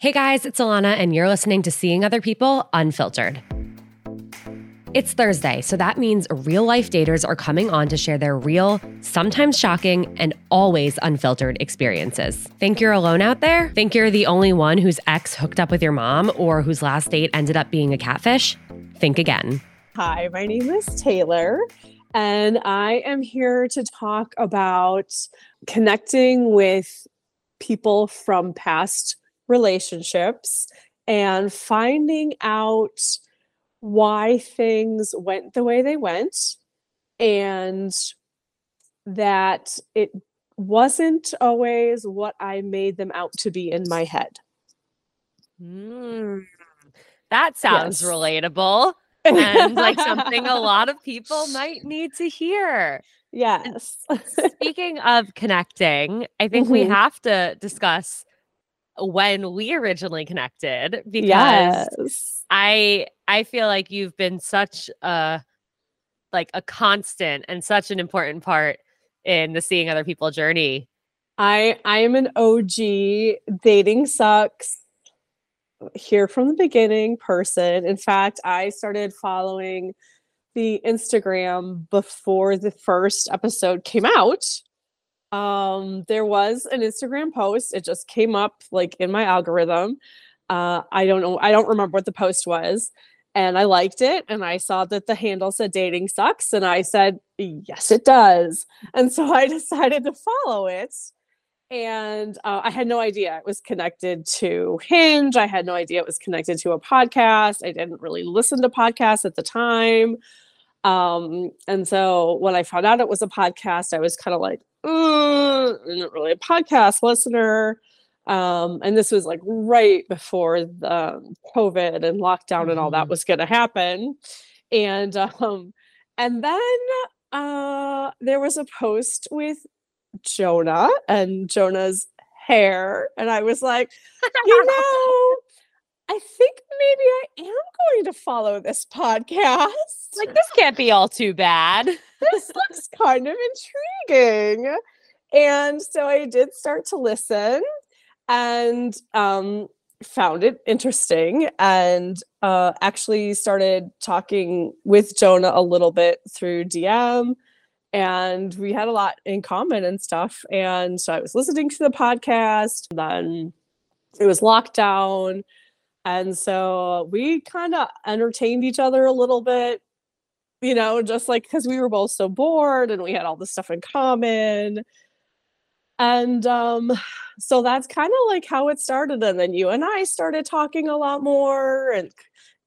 Hey guys, it's Alana, and you're listening to Seeing Other People Unfiltered. It's Thursday, so that means real life daters are coming on to share their real, sometimes shocking, and always unfiltered experiences. Think you're alone out there? Think you're the only one whose ex hooked up with your mom or whose last date ended up being a catfish? Think again. Hi, my name is Taylor, and I am here to talk about connecting with people from past relationships and finding out why things went the way they went and that it wasn't always what I made them out to be in my head. Mm, that sounds yes. relatable and like something a lot of people might need to hear. Yes. Speaking of connecting, I think mm-hmm. we have to discuss when we originally connected because yes. I I feel like you've been such a like a constant and such an important part in the seeing other people journey. I I am an OG dating sucks here from the beginning person. In fact, I started following the Instagram before the first episode came out um there was an instagram post it just came up like in my algorithm uh i don't know i don't remember what the post was and i liked it and i saw that the handle said dating sucks and i said yes it does and so i decided to follow it and uh, i had no idea it was connected to hinge i had no idea it was connected to a podcast i didn't really listen to podcasts at the time um and so when i found out it was a podcast i was kind of like not really a podcast listener. Um, and this was like right before the COVID and lockdown mm-hmm. and all that mm-hmm. was going to happen. And um, and then uh, there was a post with Jonah and Jonah's hair, and I was like, you know, I think maybe I am going to follow this podcast. Like this can't be all too bad this looks kind of intriguing. And so I did start to listen and um, found it interesting and uh, actually started talking with Jonah a little bit through DM. And we had a lot in common and stuff. And so I was listening to the podcast. Then it was lockdown. And so we kind of entertained each other a little bit you know, just like because we were both so bored and we had all this stuff in common. And um, so that's kind of like how it started. And then you and I started talking a lot more. And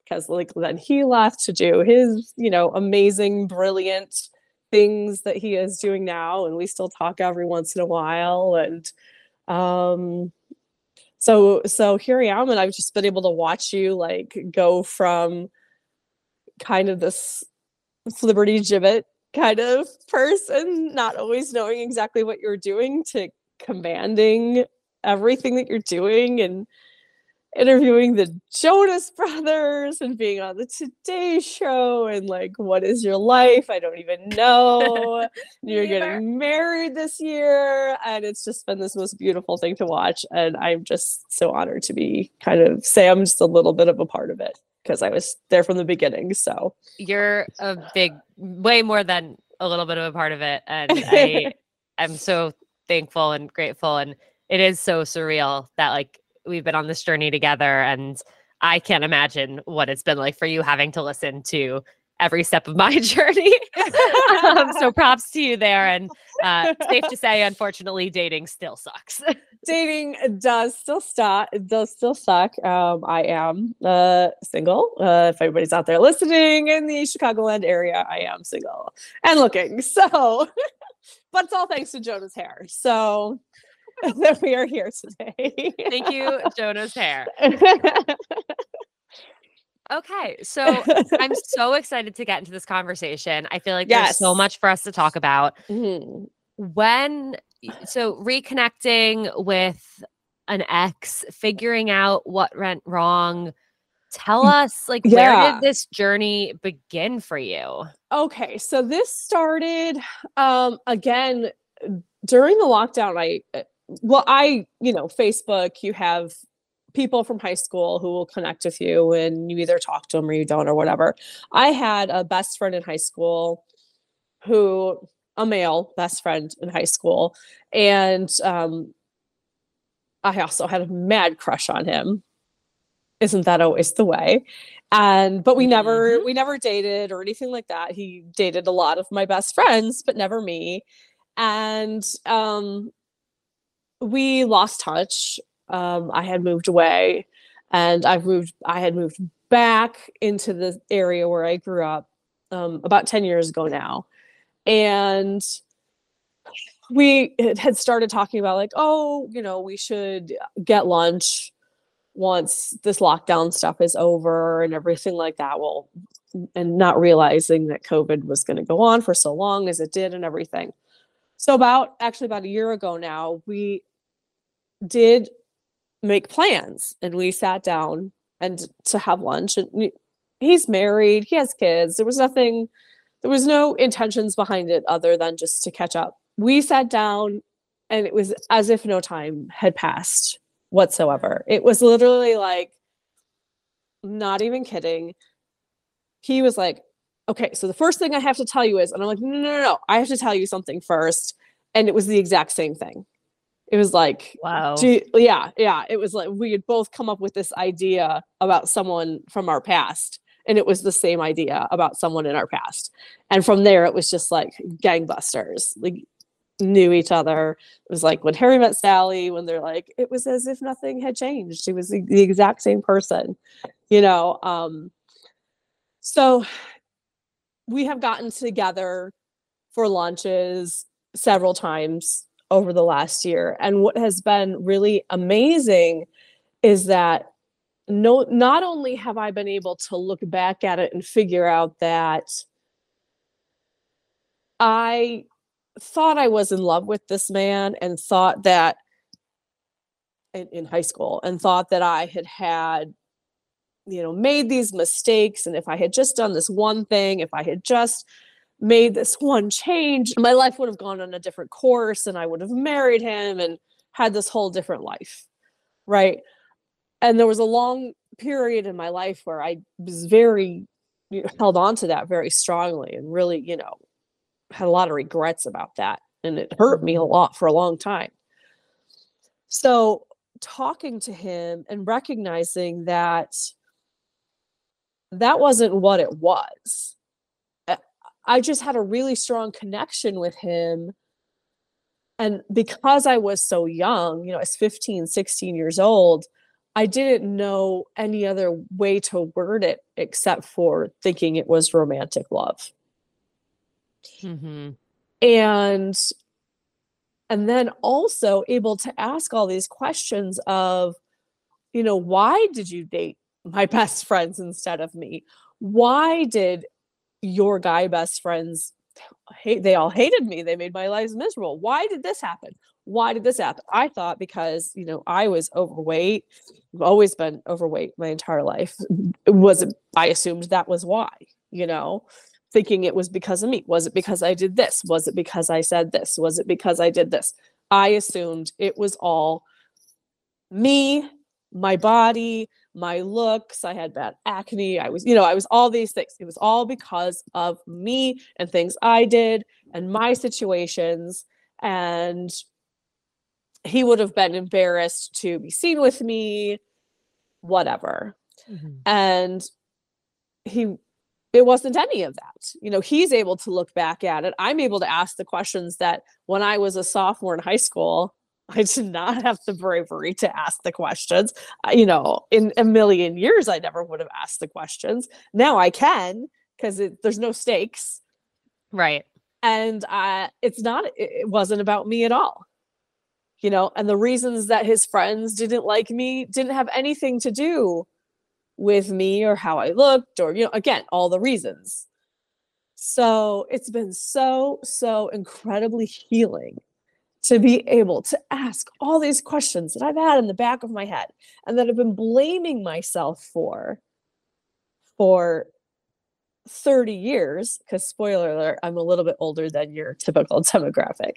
because like then he left to do his, you know, amazing, brilliant things that he is doing now. And we still talk every once in a while. And um so so here I am, and I've just been able to watch you like go from kind of this flibbertigibbet kind of person, not always knowing exactly what you're doing to commanding everything that you're doing and interviewing the Jonas brothers and being on the Today Show and like, what is your life? I don't even know. You're getting married this year. And it's just been this most beautiful thing to watch. And I'm just so honored to be kind of say I'm just a little bit of a part of it because I was there from the beginning. So you're a big, way more than a little bit of a part of it. And I am so thankful and grateful. And it is so surreal that like we've been on this journey together and I can't imagine what it's been like for you having to listen to every step of my journey. um, so props to you there. And uh, safe to say, unfortunately, dating still sucks. dating does still stop. Does still suck. Um, I am uh, single. Uh, if anybody's out there listening in the Chicagoland area, I am single and looking. So, but it's all thanks to Jonah's hair. So that we are here today. Thank you, Jonah's hair. Okay, so I'm so excited to get into this conversation. I feel like yes. there's so much for us to talk about. Mm-hmm. When so reconnecting with an ex, figuring out what went wrong. Tell mm, us like yeah. where did this journey begin for you? Okay, so this started um again during the lockdown I uh, well I, you know, Facebook, you have people from high school who will connect with you and you either talk to them or you don't or whatever. I had a best friend in high school who a male best friend in high school and um I also had a mad crush on him. Isn't that always the way? And but we never mm-hmm. we never dated or anything like that. He dated a lot of my best friends, but never me. And um we lost touch um, I had moved away and I've moved, I had moved back into the area where I grew up um, about 10 years ago now. And we had started talking about, like, oh, you know, we should get lunch once this lockdown stuff is over and everything like that. Well, and not realizing that COVID was going to go on for so long as it did and everything. So, about actually about a year ago now, we did make plans and we sat down and to have lunch and he's married he has kids. There was nothing there was no intentions behind it other than just to catch up. We sat down and it was as if no time had passed whatsoever. It was literally like not even kidding. He was like okay so the first thing i have to tell you is and i'm like no no no no i have to tell you something first and it was the exact same thing it was like wow. yeah yeah it was like we had both come up with this idea about someone from our past and it was the same idea about someone in our past. And from there it was just like gangbusters like knew each other. It was like when harry met sally when they're like it was as if nothing had changed. It was the, the exact same person you know um so we have gotten together for lunches several times over the last year. And what has been really amazing is that no not only have I been able to look back at it and figure out that I thought I was in love with this man and thought that in, in high school and thought that I had had you know made these mistakes and if I had just done this one thing if I had just made this one change, my life would have gone on a different course and I would have married him and had this whole different life. Right. And there was a long period in my life where I was very held on to that very strongly and really, you know, had a lot of regrets about that. And it hurt me a mm-hmm. lot for a long time. So, talking to him and recognizing that that wasn't what it was I just had a really strong connection with him. And because I was so young, you know, I was 15, 16 years old, I didn't know any other way to word it except for thinking it was romantic love. Mm-hmm. And and then also able to ask all these questions of, you know, why did you date my best friends instead of me? Why did your guy best friends hate they all hated me they made my lives miserable. Why did this happen? Why did this happen? I thought because you know i was overweight i've always been overweight my entire life it was i assumed that was why you know thinking it was because of me. Was it because i did this? Was it because i said this? Was it because i did this? I assumed it was all me my body my looks i had bad acne i was you know i was all these things. It was all because of me and things i did and my situations and he would have been embarrassed to be seen with me whatever. Mm-hmm. and he it wasn't any of that. You know he's able to look back at it. I'm able to ask the questions that when i was a sophomore in high school I did not have the bravery to ask the questions. You know, in a million years, I never would have asked the questions. Now I can because there's no stakes. Right. And uh, it's not, it wasn't about me at all. You know, and the reasons that his friends didn't like me didn't have anything to do with me or how I looked or, you know, again, all the reasons. So it's been so, so incredibly healing to be able to ask all these questions that I've had in the back of my head and that I've been blaming myself for for 30 years because spoiler alert i'm a little bit older than your typical demographic.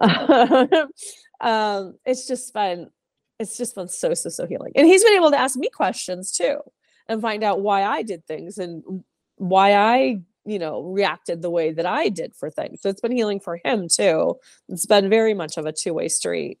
Um, it's just been it's just been so so so healing. And he's been able to ask me questions too and find out why i did things and why i you know, reacted the way that I did for things. So it's been healing for him too. It's been very much of a two way street.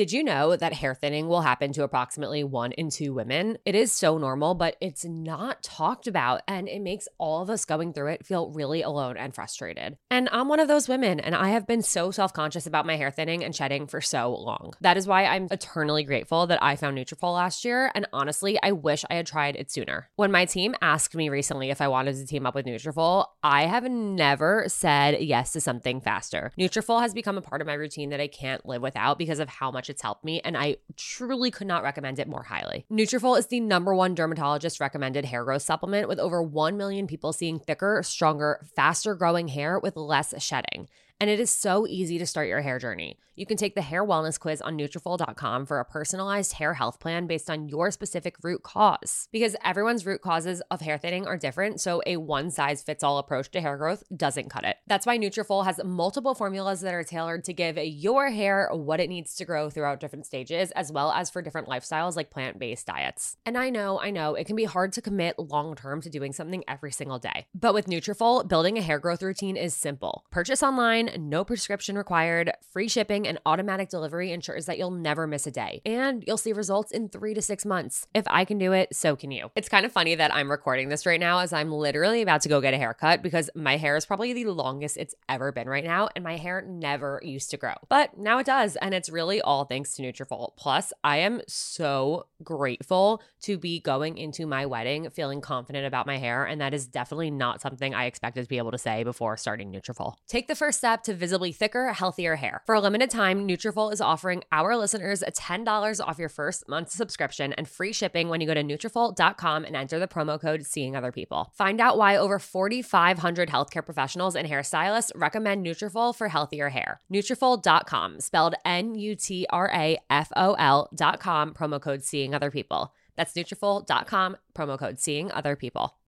Did you know that hair thinning will happen to approximately one in two women? It is so normal, but it's not talked about, and it makes all of us going through it feel really alone and frustrated. And I'm one of those women, and I have been so self conscious about my hair thinning and shedding for so long. That is why I'm eternally grateful that I found Nutrafol last year, and honestly, I wish I had tried it sooner. When my team asked me recently if I wanted to team up with Nutrafol, I have never said yes to something faster. Nutrafol has become a part of my routine that I can't live without because of how much it's helped me, and I truly could not recommend it more highly. Nutrafol is the number one dermatologist recommended hair growth supplement with over 1 million people seeing thicker, stronger, faster growing hair with less shedding and it is so easy to start your hair journey. You can take the hair wellness quiz on Nutrafol.com for a personalized hair health plan based on your specific root cause. Because everyone's root causes of hair thinning are different, so a one size fits all approach to hair growth doesn't cut it. That's why Nutrafol has multiple formulas that are tailored to give your hair what it needs to grow throughout different stages, as well as for different lifestyles like plant based diets. And I know, I know, it can be hard to commit long term to doing something every single day. But with Nutrafol, building a hair growth routine is simple. Purchase online no prescription required, free shipping, and automatic delivery ensures that you'll never miss a day. And you'll see results in three to six months. If I can do it, so can you. It's kind of funny that I'm recording this right now as I'm literally about to go get a haircut because my hair is probably the longest it's ever been right now, and my hair never used to grow. But now it does, and it's really all thanks to Nutrafol. Plus, I am so grateful to be going into my wedding feeling confident about my hair, and that is definitely not something I expected to be able to say before starting Nutrafol. Take the first step to visibly thicker, healthier hair. For a limited time, Nutrafol is offering our listeners $10 off your first month's subscription and free shipping when you go to Nutrafol.com and enter the promo code Seeing Other People. Find out why over 4,500 healthcare professionals and hairstylists recommend Nutrafol for healthier hair. Nutrafol.com, spelled N-U-T-R-A-F-O-L.com, promo code Seeing Other People. That's Nutrafol.com, promo code Seeing Other People.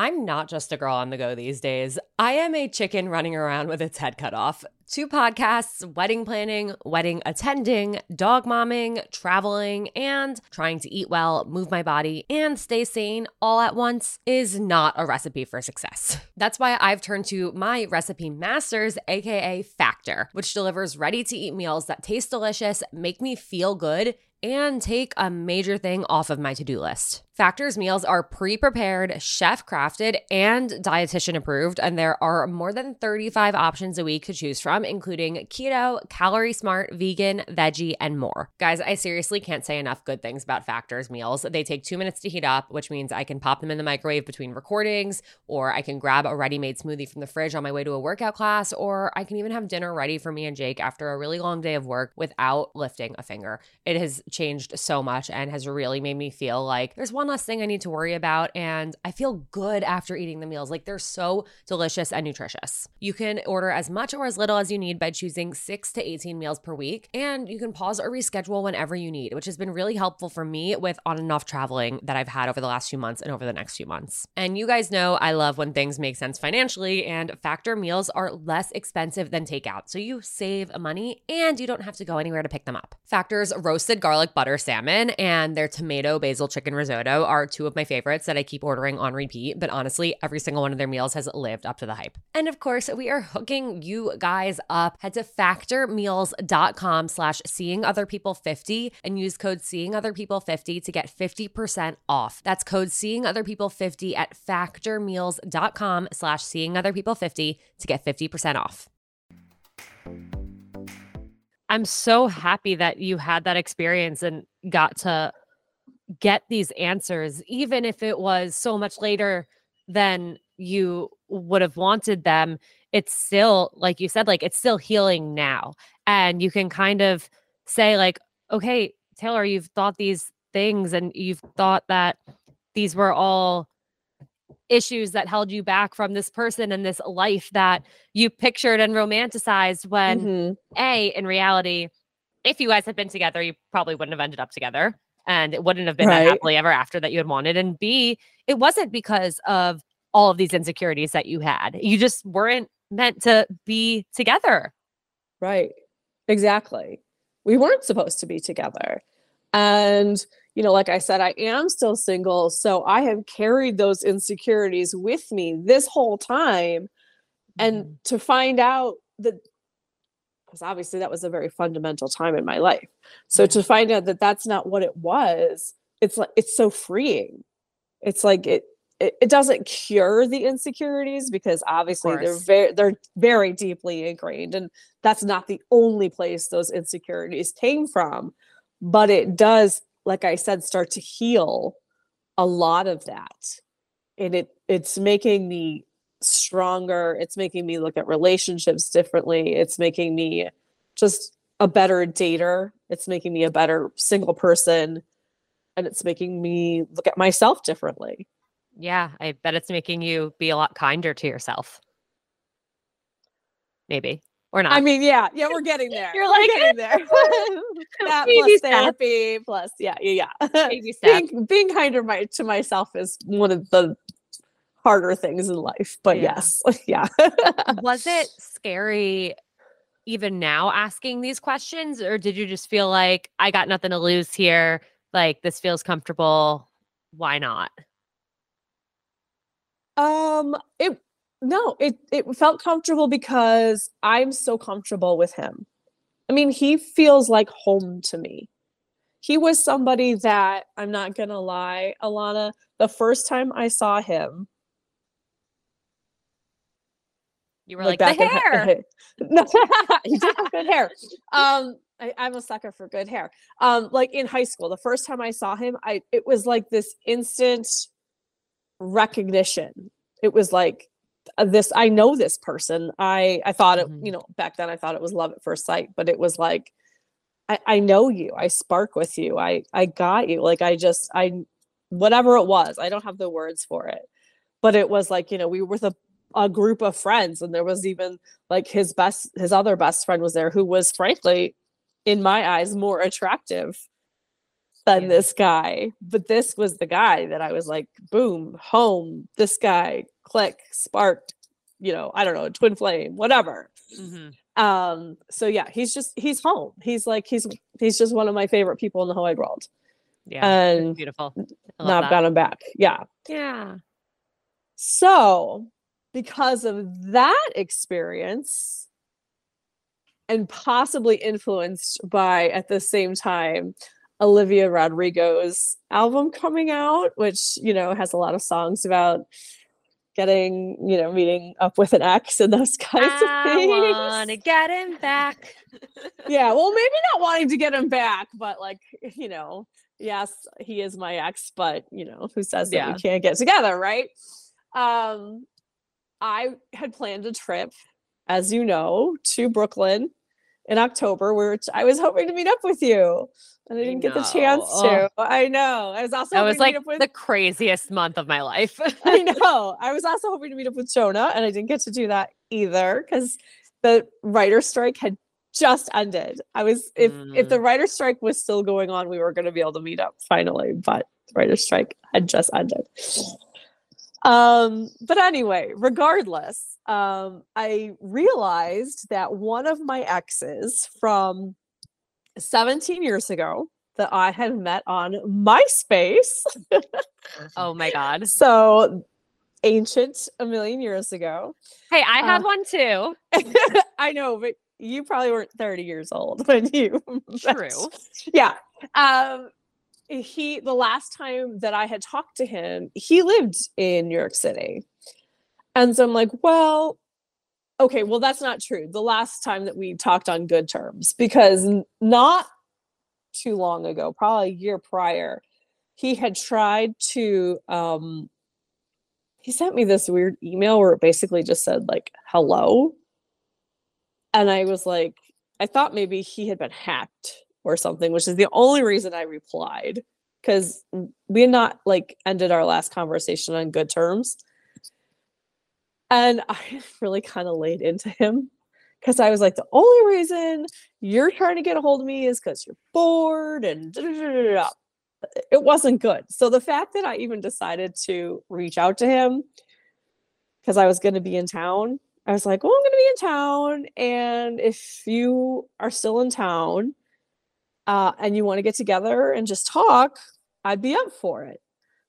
I'm not just a girl on the go these days. I am a chicken running around with its head cut off. Two podcasts, wedding planning, wedding attending, dog momming, traveling, and trying to eat well, move my body, and stay sane all at once is not a recipe for success. That's why I've turned to my recipe masters, aka Factor, which delivers ready to eat meals that taste delicious, make me feel good, and take a major thing off of my to do list. Factor's meals are pre prepared, chef crafted, and dietitian approved, and there are more than 35 options a week to choose from including keto, calorie smart, vegan, veggie, and more. Guys, I seriously can't say enough good things about Factor's meals. They take two minutes to heat up, which means I can pop them in the microwave between recordings, or I can grab a ready made smoothie from the fridge on my way to a workout class, or I can even have dinner ready for me and Jake after a really long day of work without lifting a finger. It has changed so much and has really made me feel like there's one less thing I need to worry about. And I feel good after eating the meals. Like they're so delicious and nutritious. You can order as much or as little as you need by choosing six to 18 meals per week. And you can pause or reschedule whenever you need, which has been really helpful for me with on and off traveling that I've had over the last few months and over the next few months. And you guys know I love when things make sense financially, and Factor meals are less expensive than takeout. So you save money and you don't have to go anywhere to pick them up. Factor's roasted garlic butter salmon and their tomato basil chicken risotto are two of my favorites that I keep ordering on repeat, but honestly, every single one of their meals has lived up to the hype. And of course, we are hooking you guys up. Head to factormeals.com slash seeing other people 50 and use code seeing other people 50 to get 50% off. That's code seeing other people 50 at factormeals.com slash seeing other people 50 to get 50% off. I'm so happy that you had that experience and got to get these answers, even if it was so much later than you would have wanted them. It's still, like you said, like it's still healing now. And you can kind of say, like, okay, Taylor, you've thought these things and you've thought that these were all issues that held you back from this person and this life that you pictured and romanticized when Mhm. a in reality if you guys had been together you probably wouldn't have ended up together and it wouldn't have been that Right. happily ever after that you had wanted and b it wasn't because of all of these insecurities that you had you just weren't meant to be together Right. Exactly. We weren't supposed to be together. And, you know, like I said, I am still single. So I have carried those insecurities with me this whole time. And mm-hmm. to find out that, because obviously that was a very fundamental time in my life. So mm-hmm. to find out that that's not what it was, it's like, it's so freeing. It's like it, it, it doesn't cure the insecurities because obviously they're very they're very deeply ingrained and that's not the only place those insecurities came from but it does like i said start to heal a lot of that and it it's making me stronger. It's making me look at relationships differently. It's making me just a better dater. It's making me a better single person. And it's making me look at myself differently. Yeah i bet it's making you be a lot kinder to yourself. Maybe or not. I mean, yeah, yeah, we're getting there. You're We're like, getting there. that Baby plus therapy, plus yeah, yeah, yeah. Being being kinder my, to myself is one of the harder things in life. But Yeah. yes, yeah. was it scary even now asking these questions or did you just feel like i got nothing to lose here like this feels comfortable why not um, it no, it it felt comfortable because I'm so comfortable with him. I mean, he feels like home to me. He was somebody that I'm not gonna lie, Alana. The first time I saw him, you were like, back the hair he did have good hair. Um, I, I'm a sucker for good hair. Um, like in high school, the first time I saw him, I it was like this instant recognition. It was like uh, this. I know this person. I I thought it. Mhm. You know, back then I thought it was love at first sight, but it was like. I, I know you. I spark with you. I I got you. Like I just I whatever it was. I don't have the words for it. But it was like, you know, we were with a, group of friends and there was even like his best his other best friend was there who was frankly in my eyes more attractive than Yeah. this guy. But this was the guy that i was like boom home this guy click sparked you know i don't know twin flame whatever. Mhm. um so yeah he's just he's home. He's like he's he's just one of my favorite people in the whole wide world. Yeah and beautiful. I love not got him back. Yeah. Yeah. So, because of that experience, and possibly influenced by at the same time Olivia Rodrigo's album coming out, which you know has a lot of songs about getting, you know, meeting up with an ex and those kinds I of things. I want to get him back. yeah, well, maybe not wanting to get him back, but like, you know, yes, he is my ex, but you know, who says that we can't get together, right? Um, I had planned a trip, as you know, to Brooklyn in October, which I was hoping to meet up with you. And I I didn't get the chance to. Oh. I know. I was also That was like with the craziest month of my life. I know. I was also hoping to meet up with Jonah, and I didn't get to do that either because the writer strike had just ended. I was if if the mm. writer strike was still going on, we were going to be able to meet up finally, but the writer strike had just ended. Um, but anyway, regardless, um, I realized that one of my exes from 17 years ago that I had met on MySpace. oh my God. So ancient a million years ago. Hey, I had Uh, one too. I know, but you probably weren't 30 years old when you. True. Yeah. Um he the last time that I had talked to him, he lived in New York City. And so I'm like, well, okay, well that's not true. The last time that we talked on good terms because not too long ago, probably a year prior, he had tried to um he sent me this weird email where it basically just said like hello and i was like i thought maybe he had been hacked or something which is the only reason i replied because we had not like ended our last conversation on good terms and i really kind of laid into him because i was like the only reason you're trying to get a hold of me is because you're bored and da, da, da, da, da." it wasn't good. So the fact that I even decided to reach out to him because I was going to be in town, I was like, "Well, I'm going to be in town, and if you are still in town, uh, and you want to get together and just talk, I'd be up for it."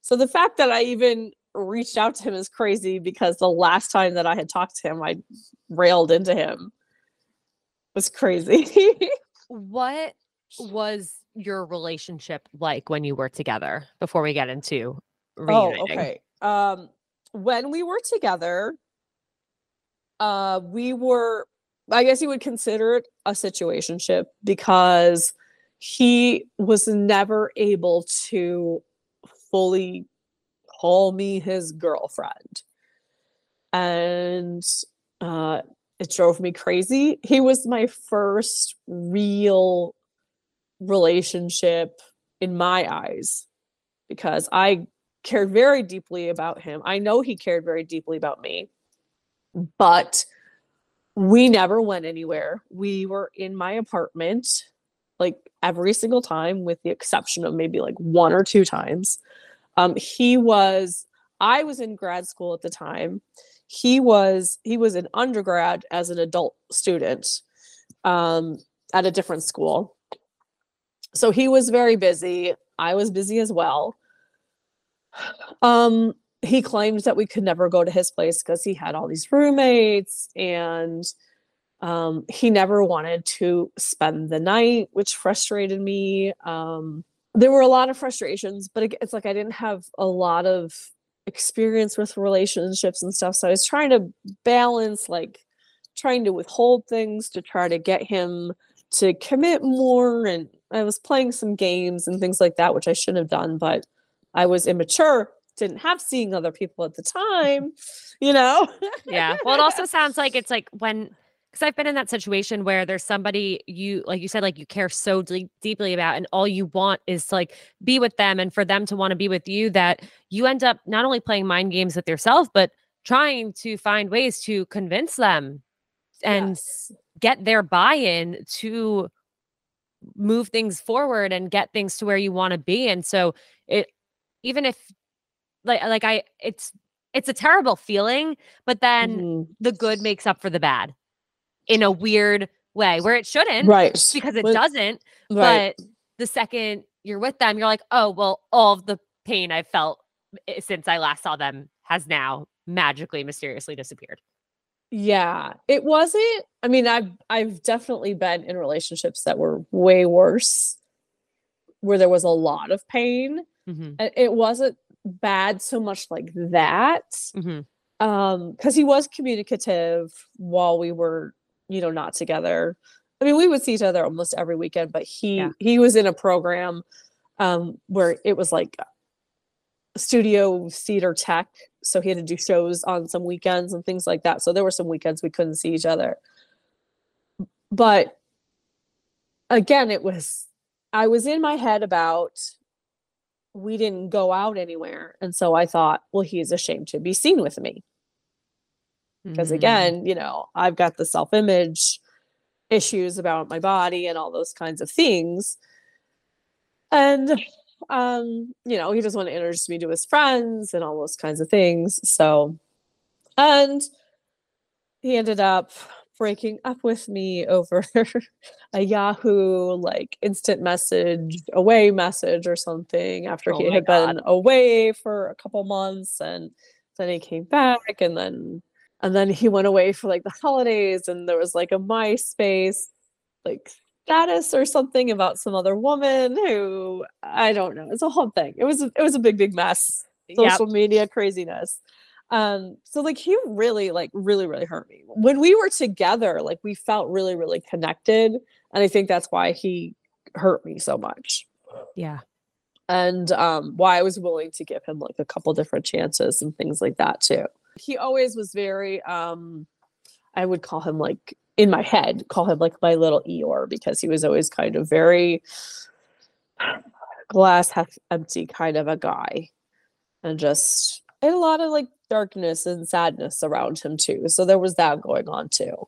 So the fact that I even reached out to him is crazy because the last time that I had talked to him, I railed into him. It was crazy. What was your relationship like when you were together before we get into reuniting? Oh, okay. Um, when we were together, uh, we were, I guess you would consider it a situationship because he was never able to fully call me his girlfriend. And uh, it drove me crazy. He was my first real relationship in my eyes because I cared very deeply about him. I know he cared very deeply about me, but we never went anywhere. We were in my apartment like every single time, with the exception of maybe like one or two times. Um, he was, I was in grad school at the time. He was, he was an undergrad as an adult student um, at a different school. So he was very busy. I was busy as well. Um, he claimed that we could never go to his place because he had all these roommates and um, he never wanted to spend the night, which frustrated me. Um, there were a lot of frustrations, but it's like I didn't have a lot of experience with relationships and stuff. So I was trying to balance like trying to withhold things to try to get him to commit more. And I was playing some games and things like that, which I shouldn't have done, but I was immature, didn't have seeing other people at the time, you know? yeah. Well, it also sounds like it's like when because I've been in that situation where there's somebody you like you said like you care so deep, deeply about and all you want is to like be with them and for them to want to be with you that you end up not only playing mind games with yourself but trying to find ways to convince them and Yes. get their buy-in to move things forward and get things to where you want to be and so it even if like like I it's it's a terrible feeling but then Mhm. the good makes up for the bad in a weird way where it shouldn't right. because it doesn't Right. but the second you're with them you're like oh well all of the pain i've felt since i last saw them has now magically mysteriously disappeared Yeah, it wasn't. I mean, I've I've definitely been in relationships that were way worse, where there was a lot of pain. mm-hmm. and It wasn't bad so much like that. Mm-hmm. um because he was communicative while we were you know not together. I mean we would see each other almost every weekend but he Yeah. he was in a program um where it was like studio theater tech so he had to do shows on some weekends and things like that. So there were some weekends we couldn't see each other. But again it was i was in my head about we didn't go out anywhere. And so i thought well he's ashamed to be seen with me because Mm. again you know i've got the self-image issues about my body and all those kinds of things and um you know he doesn't want to introduce me to his friends and all those kinds of things so and he ended up breaking up with me over a yahoo like instant message away message or something after Oh he had God. been away for a couple months and then he came back and then and then he went away for like the holidays and there was like a myspace like status or something about some other woman who i don't know it's a whole thing it was a, it was a big big mess Yep. social media craziness um so like he really like really really hurt me when we were together like we felt really really connected and i think that's why he hurt me so much Yeah. and um why I was willing to give him like a couple different chances and things like that too. He always was very um I would call him like in my head, call him like my little Eeyore because he was always kind of very glass half empty kind of a guy. And just had a lot of like darkness and sadness around him too. So there was that going on too.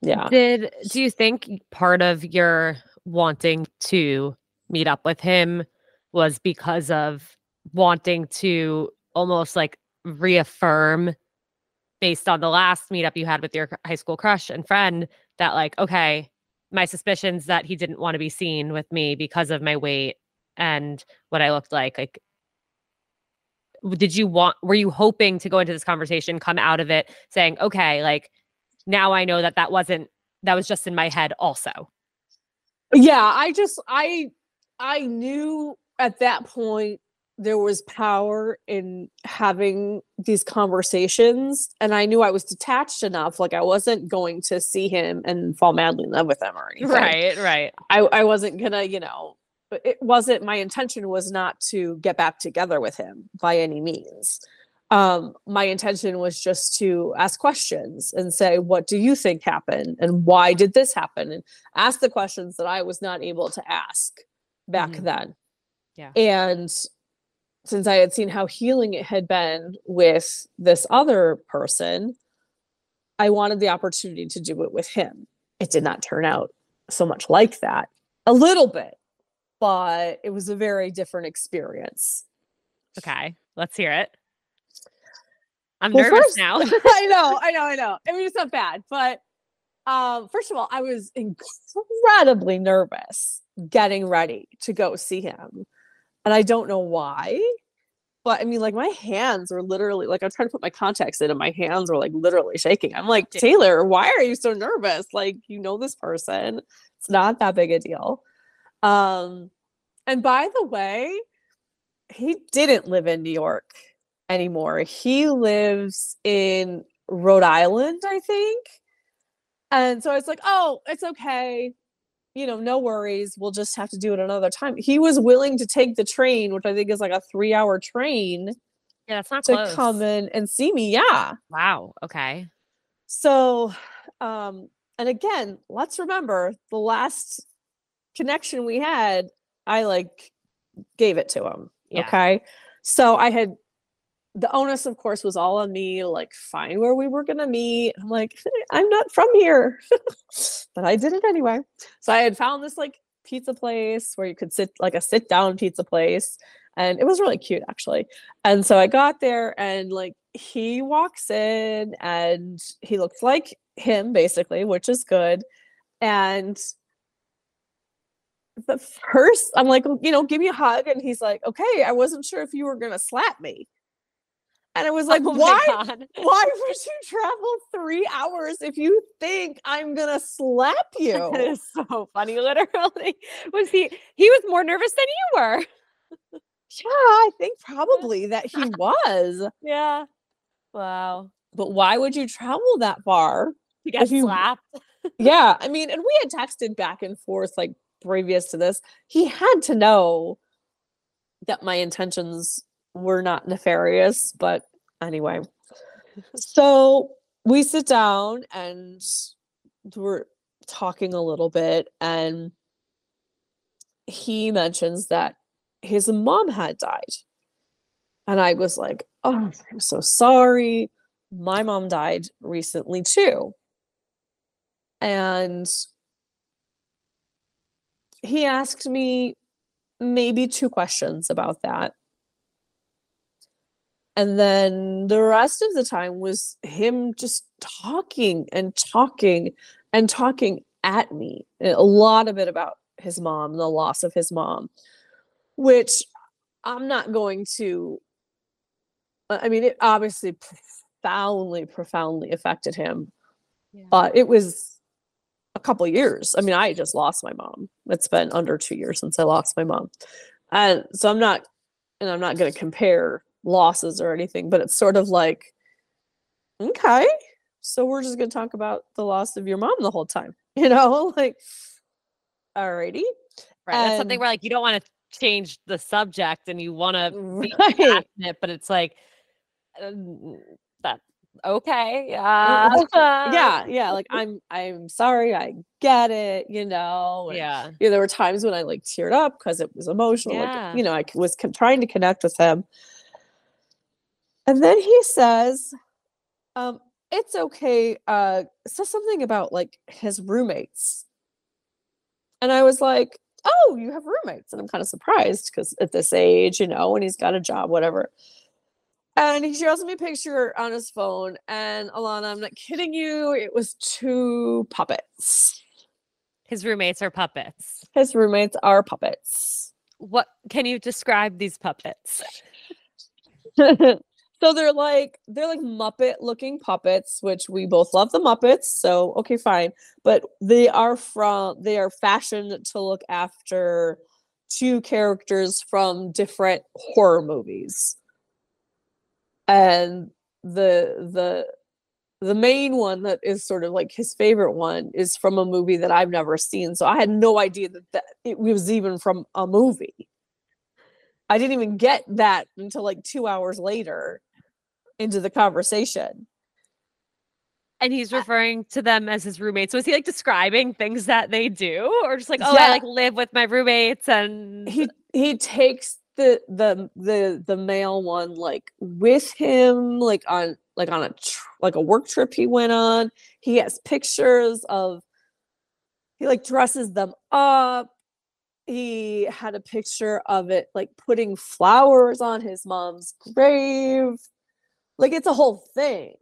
Yeah. Did do you think part of your wanting to meet up with him was because of wanting to almost like reaffirm based on the last meetup you had with your high school crush and friend that like okay my suspicions that he didn't want to be seen with me because of my weight and what I looked like like did you want were you hoping to go into this conversation come out of it saying okay like now I know that that wasn't that was just in my head also. yeah i just i i knew at that point there was power in having these conversations and i knew i was detached enough like i wasn't going to see him and fall madly in love with him or anything Right, right. i, I wasn't gonna you know it wasn't my intention was not to get back together with him by any means um my intention was just to ask questions and say what do you think happened? And why did this happen? And ask the questions that i was not able to ask back Mhm. then. Yeah. and since i had seen how healing it had been with this other person i wanted the opportunity to do it with him. It did not turn out so much like that. A little bit but it was a very different experience. Okay, let's hear it. I'm Well, nervous first- now. I know, I know, I know. I mean, it's not bad, but um, first of all, I was incredibly nervous getting ready to go see him, and I don't know why. But I mean, like my hands were literally like I'm trying to put my contacts in, and my hands were like literally shaking. I'm like, Taylor, why are you so nervous? Like, you know this person. It's not that big a deal. Um, and by the way, he didn't live in New York anymore. He lives in Rhode Island, I think. And so it's like, oh, it's okay. You know, no worries. We'll just have to do it another time. He was willing to take the train, which I think is like a three hour train yeah, that's not to close. come in and see me. Yeah. Wow. Okay. So, um, and again, let's remember the last connection we had, I like gave it to him. Yeah. Okay. So I had the onus, of course, was all on me like find where we were gonna meet. I'm like, I'm not from here. but I did it anyway. So I had found this like pizza place where you could sit like a sit down pizza place. And it was really cute actually. And so I got there and like he walks in and he looks like him basically, which is good. And the first, I'm like, you know, give me a hug. And he's like, okay, I wasn't sure if you were going to slap me. And I was oh like, Oh why? Why would you travel three hours if you think I'm to slap you? That is so funny. Literally, was he? He was more nervous than you were. Yeah, I think probably that he was. Yeah. Wow. But why would you travel that far? If you- slapped. Yeah, I mean, and we had texted back and forth like previous to this. He had to know that my intentions were not nefarious, but anyway. So we sit down and we're talking a little bit, and he mentions that his mom had died. And I was like, Oh, I'm so sorry. My mom died recently too. And he asked me maybe two questions about that. And then the rest of the time was him just talking and talking and talking at me. Eh, a lot of it about his mom, the loss of his mom, which I'm not going to. I mean, it obviously profoundly, profoundly affected him but it was a couple years. I mean, I just lost my mom. It's been under two years since I lost my mom, and so I'm not, and I'm not going to compare losses or anything, but it's sort of like, okay, so we're just going to talk about the loss of your mom the whole time, you know, like, alrighty, Right. That's something where like you don't want to change the subject and you want to be right. passionate, but it's like um, that. Okay. Yeah. yeah, yeah. Like I'm, I'm sorry. I get it. You know. and- Yeah. yeah, there were times when I like teared up because it was emotional. Yeah. Like, you know, i was con- trying to connect with him. And then he says, um, it's okay. Uh, says something about like his roommates. And I was like, oh, you have roommates. And I'm kind of surprised because at this age, you know, and he's got a job, whatever. And he shows me a picture on his phone. And Alana, I'm not kidding you. It was two puppets. His roommates are puppets. His roommates are puppets. What can you describe these puppets? so they're like they're like Muppet looking puppets, which we both love the Muppets. So okay, fine. But they are from they are fashioned to look after two characters from different horror movies. And the the the main one that is sort of like his favorite one is from a movie that I've never seen. So I had no idea that, that it was even from a movie. I didn't even get that until like two hours later into the conversation. And he's uh, referring to them as his roommates. So is he like describing things that they do, or just like, oh, I like live with my roommates and He he takes the the the the male one like with him like on like on a tr- like a work trip he went on. He has pictures of he like dresses them up. He had a picture of it like putting flowers on his mom's grave. Like it's a whole thing.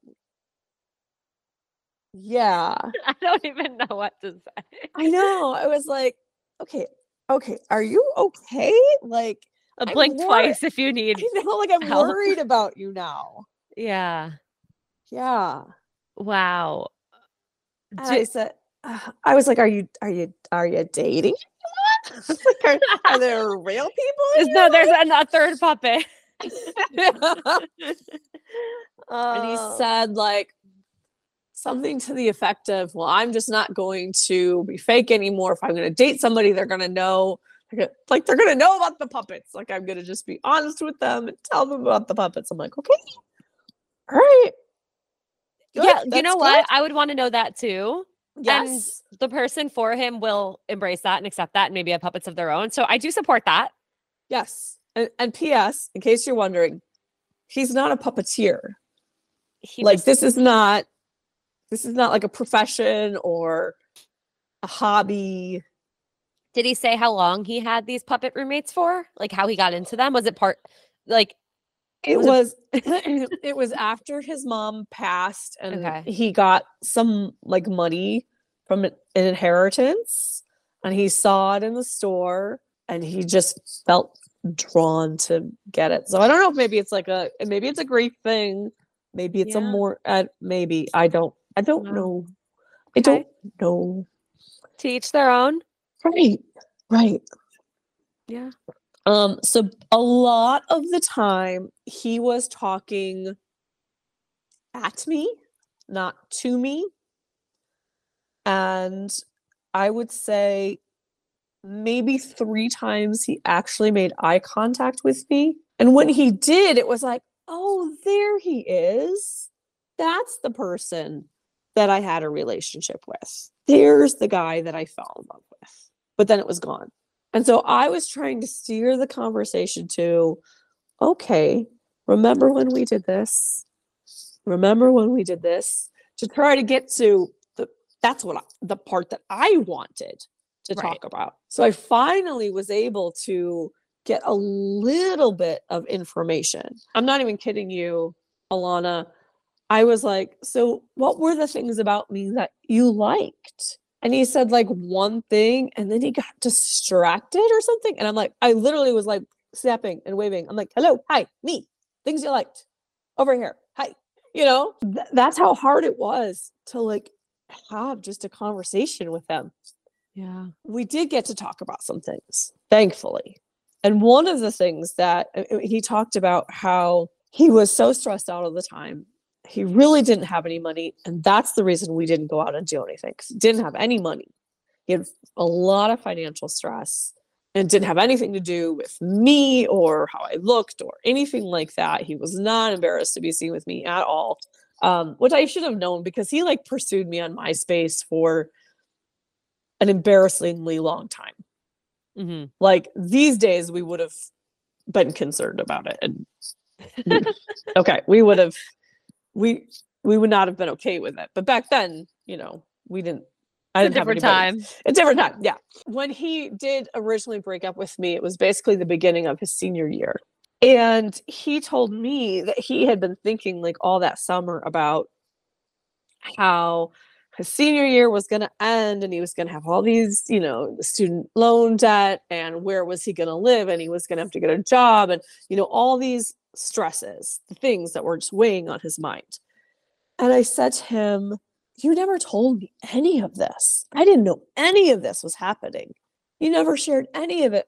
Yeah. I don't even know what to say. I know. I was like, okay, okay, are you okay? Like, A blink wor- twice if you need. I know, like I'm help. worried about you now. Yeah. Yeah. Wow. And I said, uh, I was like, are you, are you, are you dating? like, are, are there real people? No, there's a third puppet. and he Oh. said like something to the effect of, well, I'm just not going to be fake anymore. If I'm going to date somebody, they're going to know. Like they're gonna know about the puppets. Like I'm gonna just be honest with them and tell them about the puppets. I'm like, okay, all right. Good, yeah, you know good. what? I would want to know that too. Yes. The person for him will embrace that and accept that and maybe have puppets of their own. So I do support that. Yes. And, and P.S. In case you're wondering, he's not a puppeteer. He like this is not this is not like a profession or a hobby. did he say how long he had these puppet roommates for? Like how he got into them? Was it part like It Was was it was after his mom passed and Okay. he got some like money from an inheritance and he saw it in the store and he just felt drawn to get it. So I don't know if maybe it's like a maybe it's a great thing. Maybe it's a more uh, maybe I don't I don't Wow. know. I Okay. don't know. to each their own? Right. Right. Yeah. Um, so a lot of the time he was talking at me, not to me. And I would say maybe three times he actually made eye contact with me. And when he did, it was like, oh, there he is. That's the person that I had a relationship with. There's the guy that I fell in love with. But then it was gone. And so I was trying to steer the conversation to, okay, remember when we did this? Remember when we did this? To try to get to the that's what I, the part that I wanted to Right. talk about. So I finally was able to get a little bit of information. I'm not even kidding you, Alana. I was like, so what were the things about me that you liked? And he said like one thing and then he got distracted or something. And I'm like, I literally was like snapping and waving. I'm like, hello, hi, me, things you liked over here. Hi. You know, Th- that's how hard it was to like have just a conversation with them. Yeah. We did get to talk about some things, thankfully. And one of the things that uh, uh, he talked about how he was so stressed out all the time. He really didn't have any money. And that's the reason we didn't go out and do anything 'cause he didn't have any money. He had a lot of financial stress and didn't have anything to do with me or how I looked or anything like that. He was not embarrassed to be seen with me at all, um, which I should have known because he like pursued me on MySpace for an embarrassingly long time. hmm Like these days, we would have been concerned about it. And we- okay, we would have, we we would not have been okay with it. But back then, you know, we didn't. I didn't have different time. a different time. Yeah. When he did originally break up with me, it was basically the beginning of his senior year. And he told me that he had been thinking like all that summer about how his senior year was going to end and he was going to have all these, you know, student loan debt and where was he going to live and he was going to have to get a job and, you know, all these stresses, the things that were just weighing on his mind. And I said to him, you never told me any of this. I didn't know any of this was happening. You never shared any of it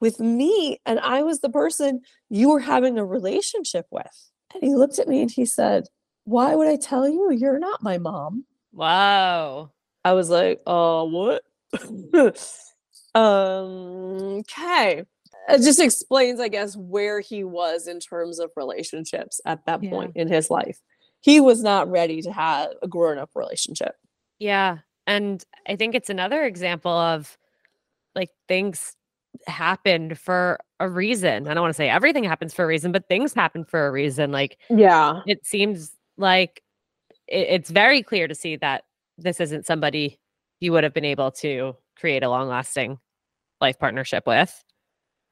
with me and I was the person you were having a relationship with. And he looked at me and he said, Why would I tell you? You're not my mom. Whoa. I was like, uh, what? um, okay. It just explains, I guess, where he was in terms of relationships at that Yeah. point in his life. He was not ready to have a grown up relationship. Yeah. And I think it's another example of like things happened for a reason. I don't want to say everything happens for a reason, but things happen for a reason. Like Yeah. it seems like it, it's very clear to see that this isn't somebody you would have been able to create a long lasting life partnership with.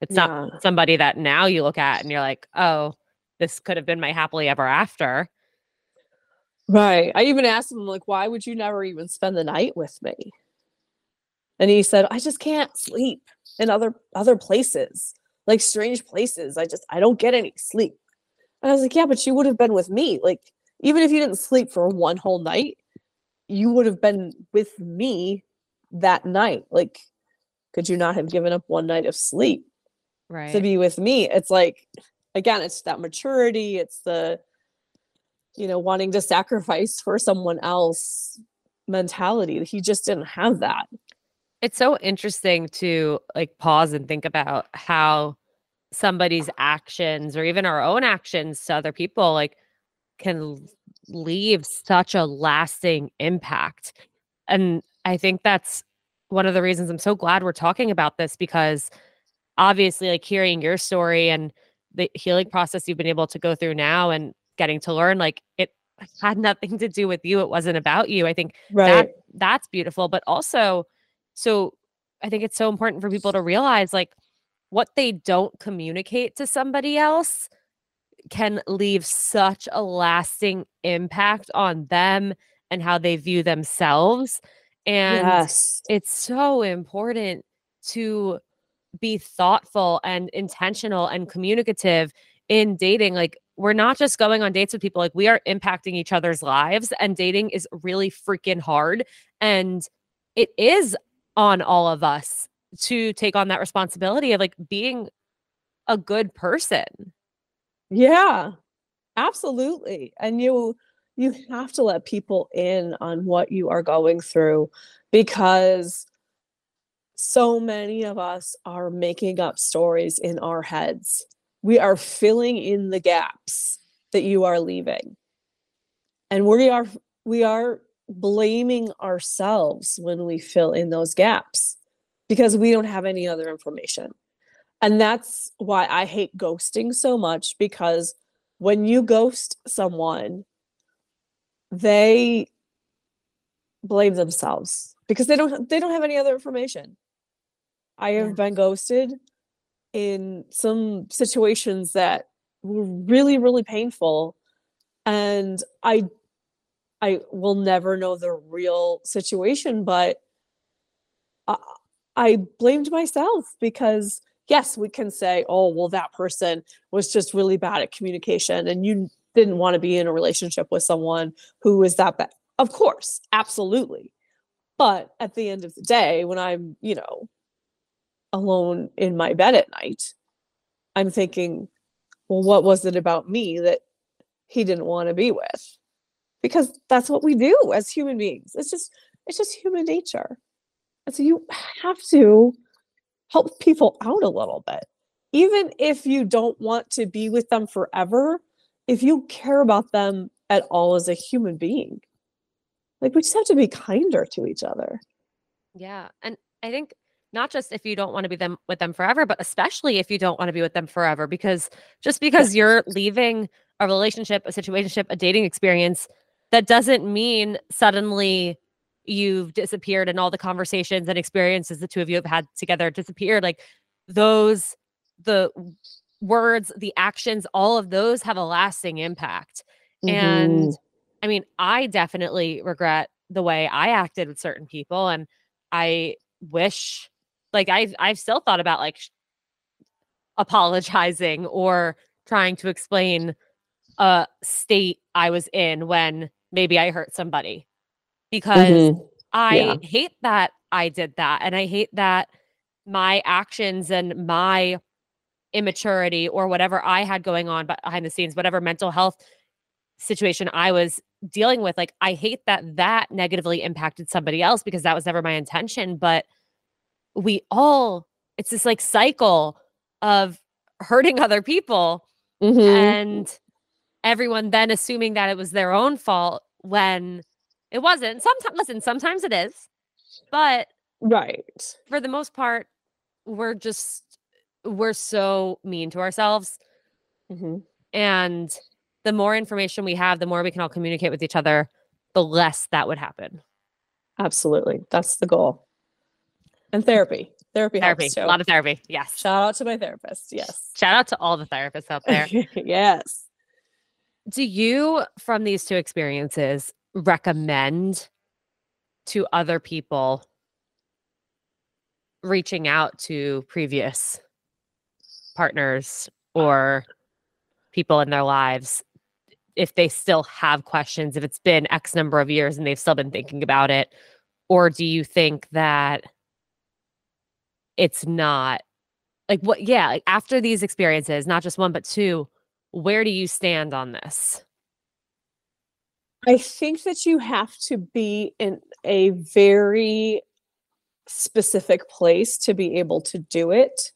It's Yeah. not somebody that now you look at and you're like, oh, this could have been my happily ever after. Right. I even asked him, like, why would you never even spend the night with me? And he said, I just can't sleep in other other places, like strange places. I just I don't get any sleep. And I was like, Yeah, but you would have been with me. Like, even if you didn't sleep for one whole night, you would have been with me that night. Like, could you not have given up one night of sleep Right. to be with me? It's like, again, it's that maturity, it's the you know, wanting to sacrifice for someone else mentality. He just didn't have that. It's so interesting to like pause and think about how somebody's actions or even our own actions to other people like can leave such a lasting impact. And I think that's one of the reasons I'm so glad we're talking about this because obviously like hearing your story and the healing process you've been able to go through now and getting to learn like it had nothing to do with you it wasn't about you i think that that's beautiful but also so i think it's so important for people to realize like what they don't communicate to somebody else can leave such a lasting impact on them and how they view themselves and yes. it's so important to be thoughtful and intentional and communicative in dating like we're not just going on dates with people like we are impacting each other's lives and dating is really freaking hard and it is on all of us to take on that responsibility of like being a good person Yeah. Absolutely. And you you have to let people in on what you are going through because so many of us are making up stories in our heads. We are filling in the gaps that you are leaving. And we are we are blaming ourselves when we fill in those gaps because we don't have any other information. And that's why I hate ghosting so much because when you ghost someone, they blame themselves because they don't they don't have any other information. I have Yeah. been ghosted in some situations that were really really painful and I I will never know the real situation but I, I blamed myself because yes, we can say, oh, well, that person was just really bad at communication and you didn't want to be in a relationship with someone who is that bad. Of course, absolutely. But at the end of the day, when I'm, you know, alone in my bed at night, I'm thinking, well, what was it about me that he didn't want to be with? Because that's what we do as human beings. It's just, it's just human nature. And so you have to help people out a little bit. Even if you don't want to be with them forever, if you care about them at all as a human being, like we just have to be kinder to each other. Yeah. And I think not just if you don't want to be them with them forever, but especially if you don't want to be with them forever, because just because you're leaving a relationship, a situationship, a dating experience, that doesn't mean suddenly you've disappeared and all the conversations and experiences the two of you have had together disappeared. Like those, the words, the actions, all of those have a lasting impact. And mm-hmm. I mean, I definitely regret the way I acted with certain people, and I wish, like, I've I've still thought about like sh- apologizing or trying to explain a state I was in when maybe I hurt somebody because Mhm. I Yeah. hate that I did that, and I hate that my actions and my immaturity or whatever I had going on behind the scenes, whatever mental health situation I was dealing with, like I hate that that negatively impacted somebody else because that was never my intention. But we all, it's this like cycle of hurting other people Mhm. and everyone then assuming that it was their own fault when it wasn't. Sometimes, listen, sometimes it is, but right. for the most part, we're just we're so mean to ourselves, Mhm. and the more information we have, the more we can all communicate with each other, the less that would happen. Absolutely. That's the goal. And therapy. Therapy, Therapy, helps too. a lot of therapy. Yes. Shout out to my therapist. Yes. Shout out to all the therapists out there. yes. Do you, from these two experiences, recommend to other people reaching out to previous partners or people in their lives if they still have questions, if it's been X number of years and they've still been thinking about it? Or do you think that it's not like what? Yeah, like after these experiences, not just one, but two, where do you stand on this? I think that you have to be in a very specific place to be able to do it.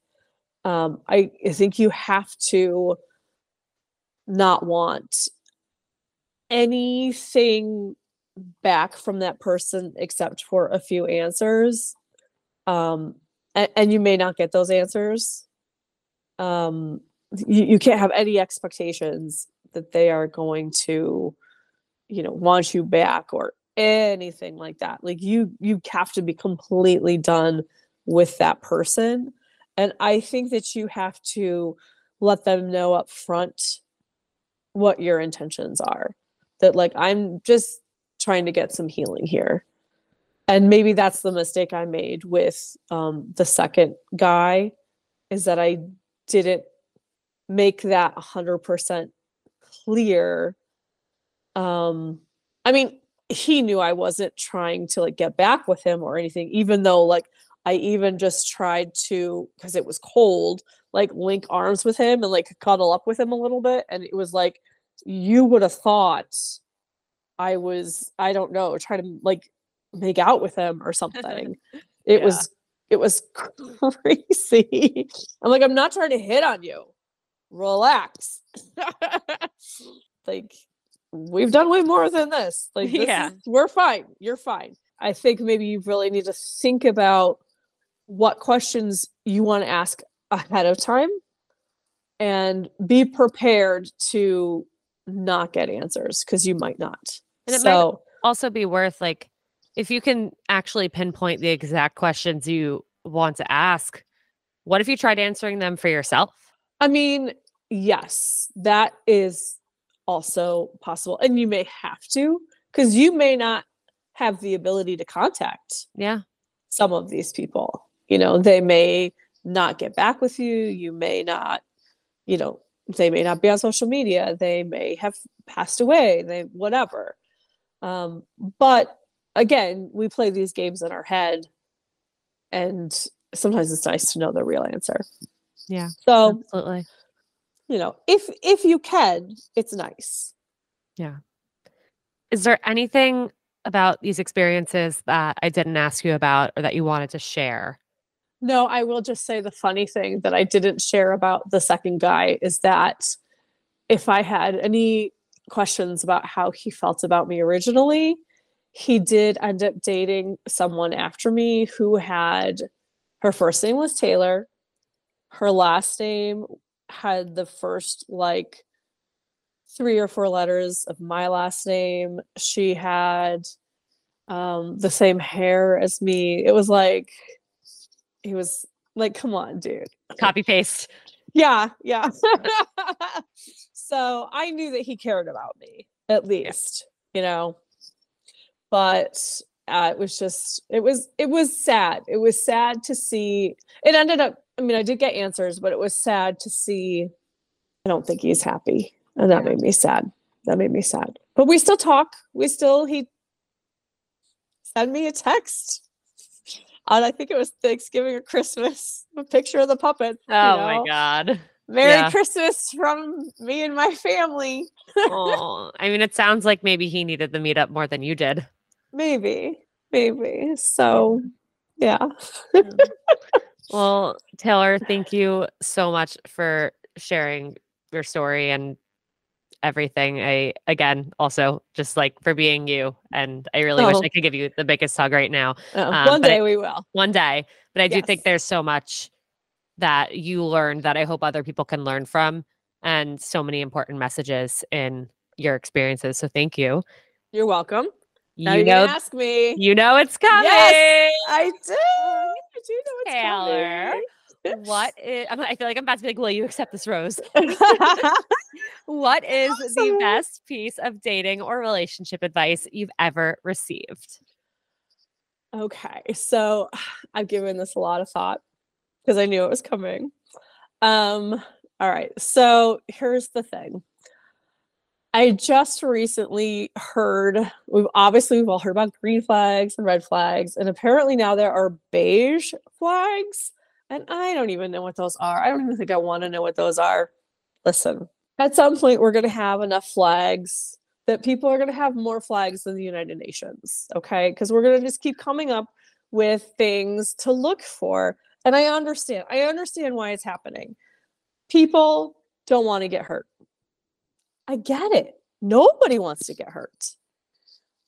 Um, I, I think you have to not want anything back from that person except for a few answers. Um, and, and you may not get those answers. Um, you, you can't have any expectations that they are going to you know want you back or anything like that like you you have to be completely done with that person. And i think that you have to let them know up front what your intentions are that like i'm just trying to get some healing here. And maybe that's the mistake i made with um, the second guy is that i didn't make that 100% clear um i mean he knew i wasn't trying to like get back with him or anything even though like i even just tried to because it was cold like link arms with him and like cuddle up with him a little bit and it was like you would have thought i was i don't know trying to like make out with him or something. It Yeah. was it was crazy. I'm like i'm not trying to hit on you. Relax. Like we've done way more than this. Like this Yeah. is, we're fine you're fine. I think maybe you really need to think about what questions you want to ask ahead of time and be prepared to not get answers because you might not. And it might so also be worth like if you can actually pinpoint the exact questions you want to ask what if you tried answering them for yourself? I mean, yes, that is also possible. And you may have to, because you may not have the ability to contact yeah some of these people. You know, they may not get back with you. You may not, you know, they may not be on social media. They may have passed away. They, whatever. Um, but again, we play these games in our head. And sometimes it's nice to know the real answer. yeah So, absolutely you know if if you can it's nice Yeah. is there anything about these experiences that i didn't ask you about or that you wanted to share no i will just say the funny thing that i didn't share about the second guy is that if i had any questions about how he felt about me originally he did end up dating someone after me who had her first name was taylor her last name had the first like three or four letters of my last name. She had um the same hair as me. It was like he was like come on dude. Copy paste. Yeah yeah. So i knew that he cared about me at least you know? But uh, it was just it was it was sad. It was sad to see it ended up i mean i did get answers but it was sad to see i don't think he's happy and that Yeah. made me sad that made me sad but we still talk we still he send me a text And I think it was Thanksgiving or Christmas, a picture of the puppets. Oh you my god. Merry Yeah. Christmas from me and my family. oh, I mean, it sounds like maybe he needed the meetup more than you did. Maybe, maybe. So, yeah. Hmm. Well, Taylor, thank you so much for sharing your story and everything. I again also just like for being you, and I really wish Oh. I could give you the biggest hug right now. Uh, Um, one day I- we will. one day. But I do think there's so much that you learned that I hope other people can learn from, and so many important messages in your experiences. So thank you. You're welcome. Now you know, ask me. you know it's coming. Yes, I do. I do know it's Taylor, coming. What is? I feel like I'm about to be like, will you accept this rose? what is the best piece of dating or relationship advice you've ever received? Okay, so I've given this a lot of thought because I knew it was coming. Um, all right, so here's the thing. I just recently heard we've obviously we've all heard about green flags and red flags, and apparently now there are beige flags, and I don't even know what those are. I don't even think I want to know what those are. Listen, at some point we're going to have enough flags that people are going to have more flags than the United Nations, okay? Because we're going to just keep coming up with things to look for. And I understand. I understand why it's happening. People don't want to get hurt. I get it. Nobody wants to get hurt.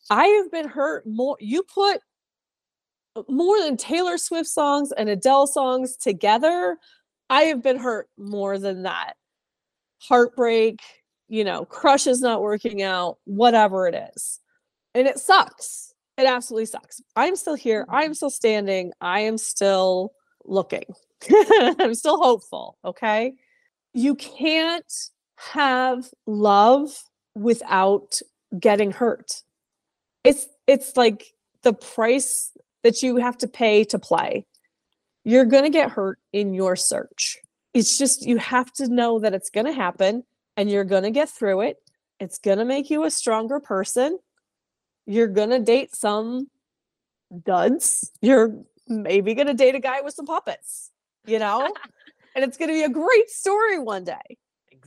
I have been hurt more. You put more than Taylor Swift songs and Adele songs together. I have been hurt more than that. Heartbreak, you know, crush is not working out, whatever it is. And it sucks. It absolutely sucks. I'm still here. I'm mm-hmm. still standing. I am still looking. I'm still hopeful. Okay. You can't have love without getting hurt. It's it's like the price that you have to pay to play. You're going to get hurt in your search. It's just you have to know that it's going to happen and you're going to get through it. It's going to make you a stronger person. You're going to date some duds. You're maybe going to date a guy with some puppets, you know? and it's going to be a great story one day.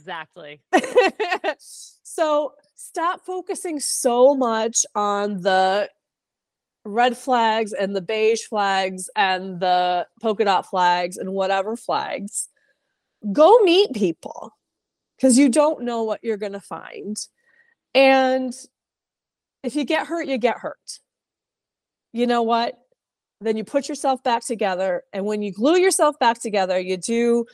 Exactly. so stop focusing so much on the red flags and the beige flags and the polka dot flags and whatever flags. Go meet people because you don't know what you're going to find. And if you get hurt, you get hurt. You know what? Then you put yourself back together. And when you glue yourself back together, you do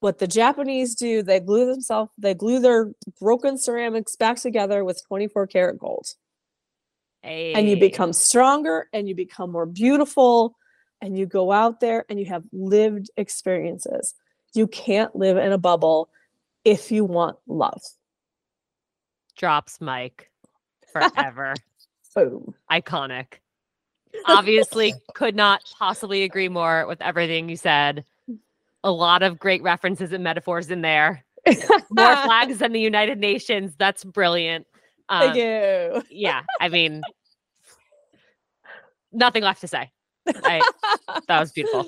what the Japanese do. They glue themselves, they glue their broken ceramics back together with 24 karat gold. And you become stronger and you become more beautiful and you go out there and you have lived experiences. You can't live in a bubble if you want love. drops Mike forever. Boom. Iconic. Obviously, could not possibly agree more with everything you said. A lot of great references and metaphors in there. More flags than the United Nations. That's brilliant. Thank Um, you. yeah, I mean, nothing left to say. I, that was beautiful.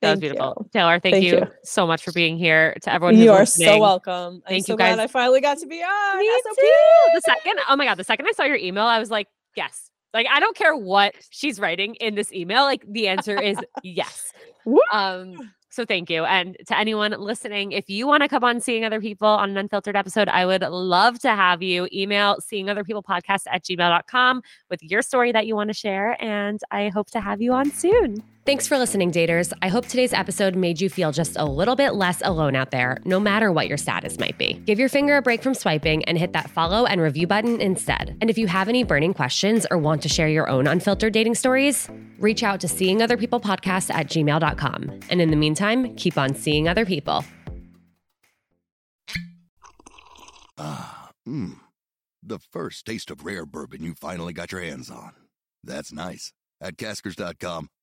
That was beautiful. you. Taylor, thank, Thank you, you. so much for being here. To everyone who's You are so listening, welcome. I'm Thank so you glad guys. I finally got to be on. Me SOP. too. The second, oh my god, the second I saw your email, I was like, yes. Like I don't care what she's writing in this email. Like the answer is yes. Um. So thank you, and to anyone listening, if you want to come on seeing other people on an unfiltered episode, I would love to have you. Email seeing other people podcast at gmail.com with your story that you want to share, and I hope to have you on soon. Thanks for listening, daters. I hope today's episode made you feel just a little bit less alone out there, no matter what your status might be. Give your finger a break from swiping and hit that follow and review button instead. And if you have any burning questions or want to share your own unfiltered dating stories, reach out to seeing other people podcast at gmail.com. And in the meantime, keep on seeing other people. Ah, mmm. The first taste of rare bourbon you finally got your hands on. That's nice. At Caskers.com,